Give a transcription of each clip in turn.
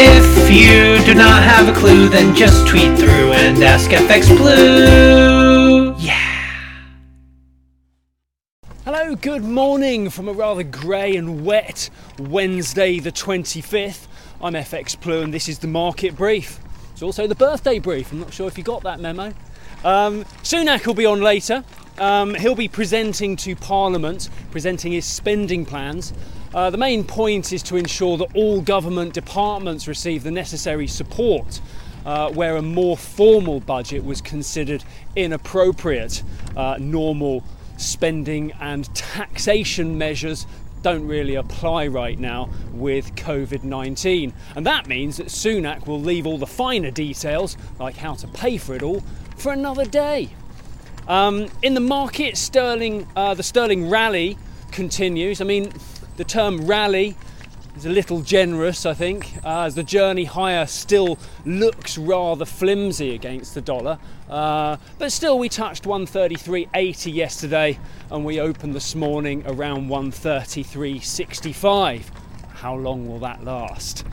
If you do not have a clue, then just tweet through and ask FX Blue. Yeah. Hello, good morning from a rather grey and wet Wednesday, the 25th. I'm FX Blue, and this is the market brief. It's also the birthday brief. I'm not sure if you got that memo. Um, Sunak will be on later. Um, he'll be presenting to Parliament, presenting his spending plans. Uh, the main point is to ensure that all government departments receive the necessary support uh, where a more formal budget was considered inappropriate. Uh, normal spending and taxation measures don't really apply right now with COVID 19. And that means that Sunak will leave all the finer details, like how to pay for it all, for another day. Um, in the market, sterling, uh, the sterling rally continues. I mean, the term rally is a little generous, I think, uh, as the journey higher still looks rather flimsy against the dollar. Uh, but still, we touched 133.80 yesterday, and we opened this morning around 133.65. How long will that last?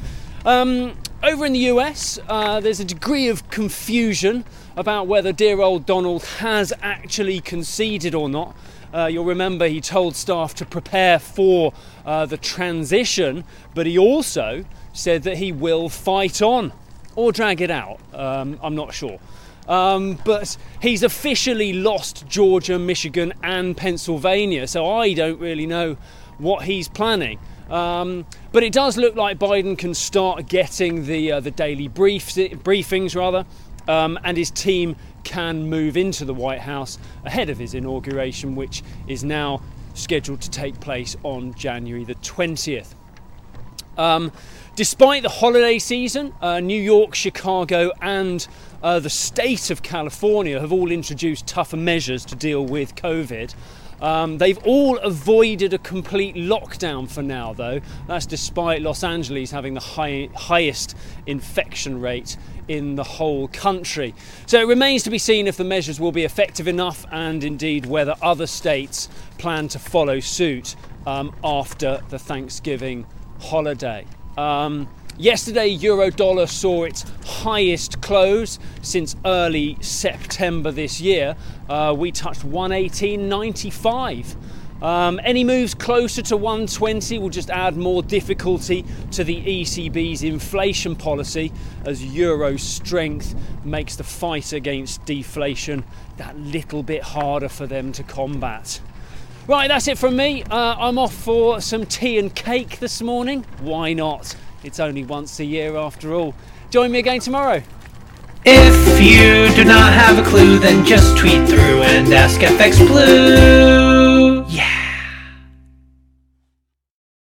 Um, over in the US, uh, there's a degree of confusion about whether dear old Donald has actually conceded or not. Uh, you'll remember he told staff to prepare for uh, the transition, but he also said that he will fight on or drag it out. Um, I'm not sure. Um, but he's officially lost Georgia, Michigan, and Pennsylvania, so I don't really know what he's planning. Um, but it does look like Biden can start getting the uh, the daily briefs, briefings rather, um, and his team can move into the White House ahead of his inauguration, which is now scheduled to take place on January the 20th. Um, despite the holiday season, uh, New York, Chicago, and uh, the state of California have all introduced tougher measures to deal with COVID. Um, they've all avoided a complete lockdown for now, though. That's despite Los Angeles having the high, highest infection rate in the whole country. So it remains to be seen if the measures will be effective enough and indeed whether other states plan to follow suit um, after the Thanksgiving holiday. Um, Yesterday, euro dollar saw its highest close since early September this year. Uh, we touched 118.95. Um, any moves closer to 120 will just add more difficulty to the ECB's inflation policy as euro strength makes the fight against deflation that little bit harder for them to combat. Right, that's it from me. Uh, I'm off for some tea and cake this morning. Why not? It's only once a year after all. Join me again tomorrow. If you do not have a clue, then just tweet through and ask FX Blue.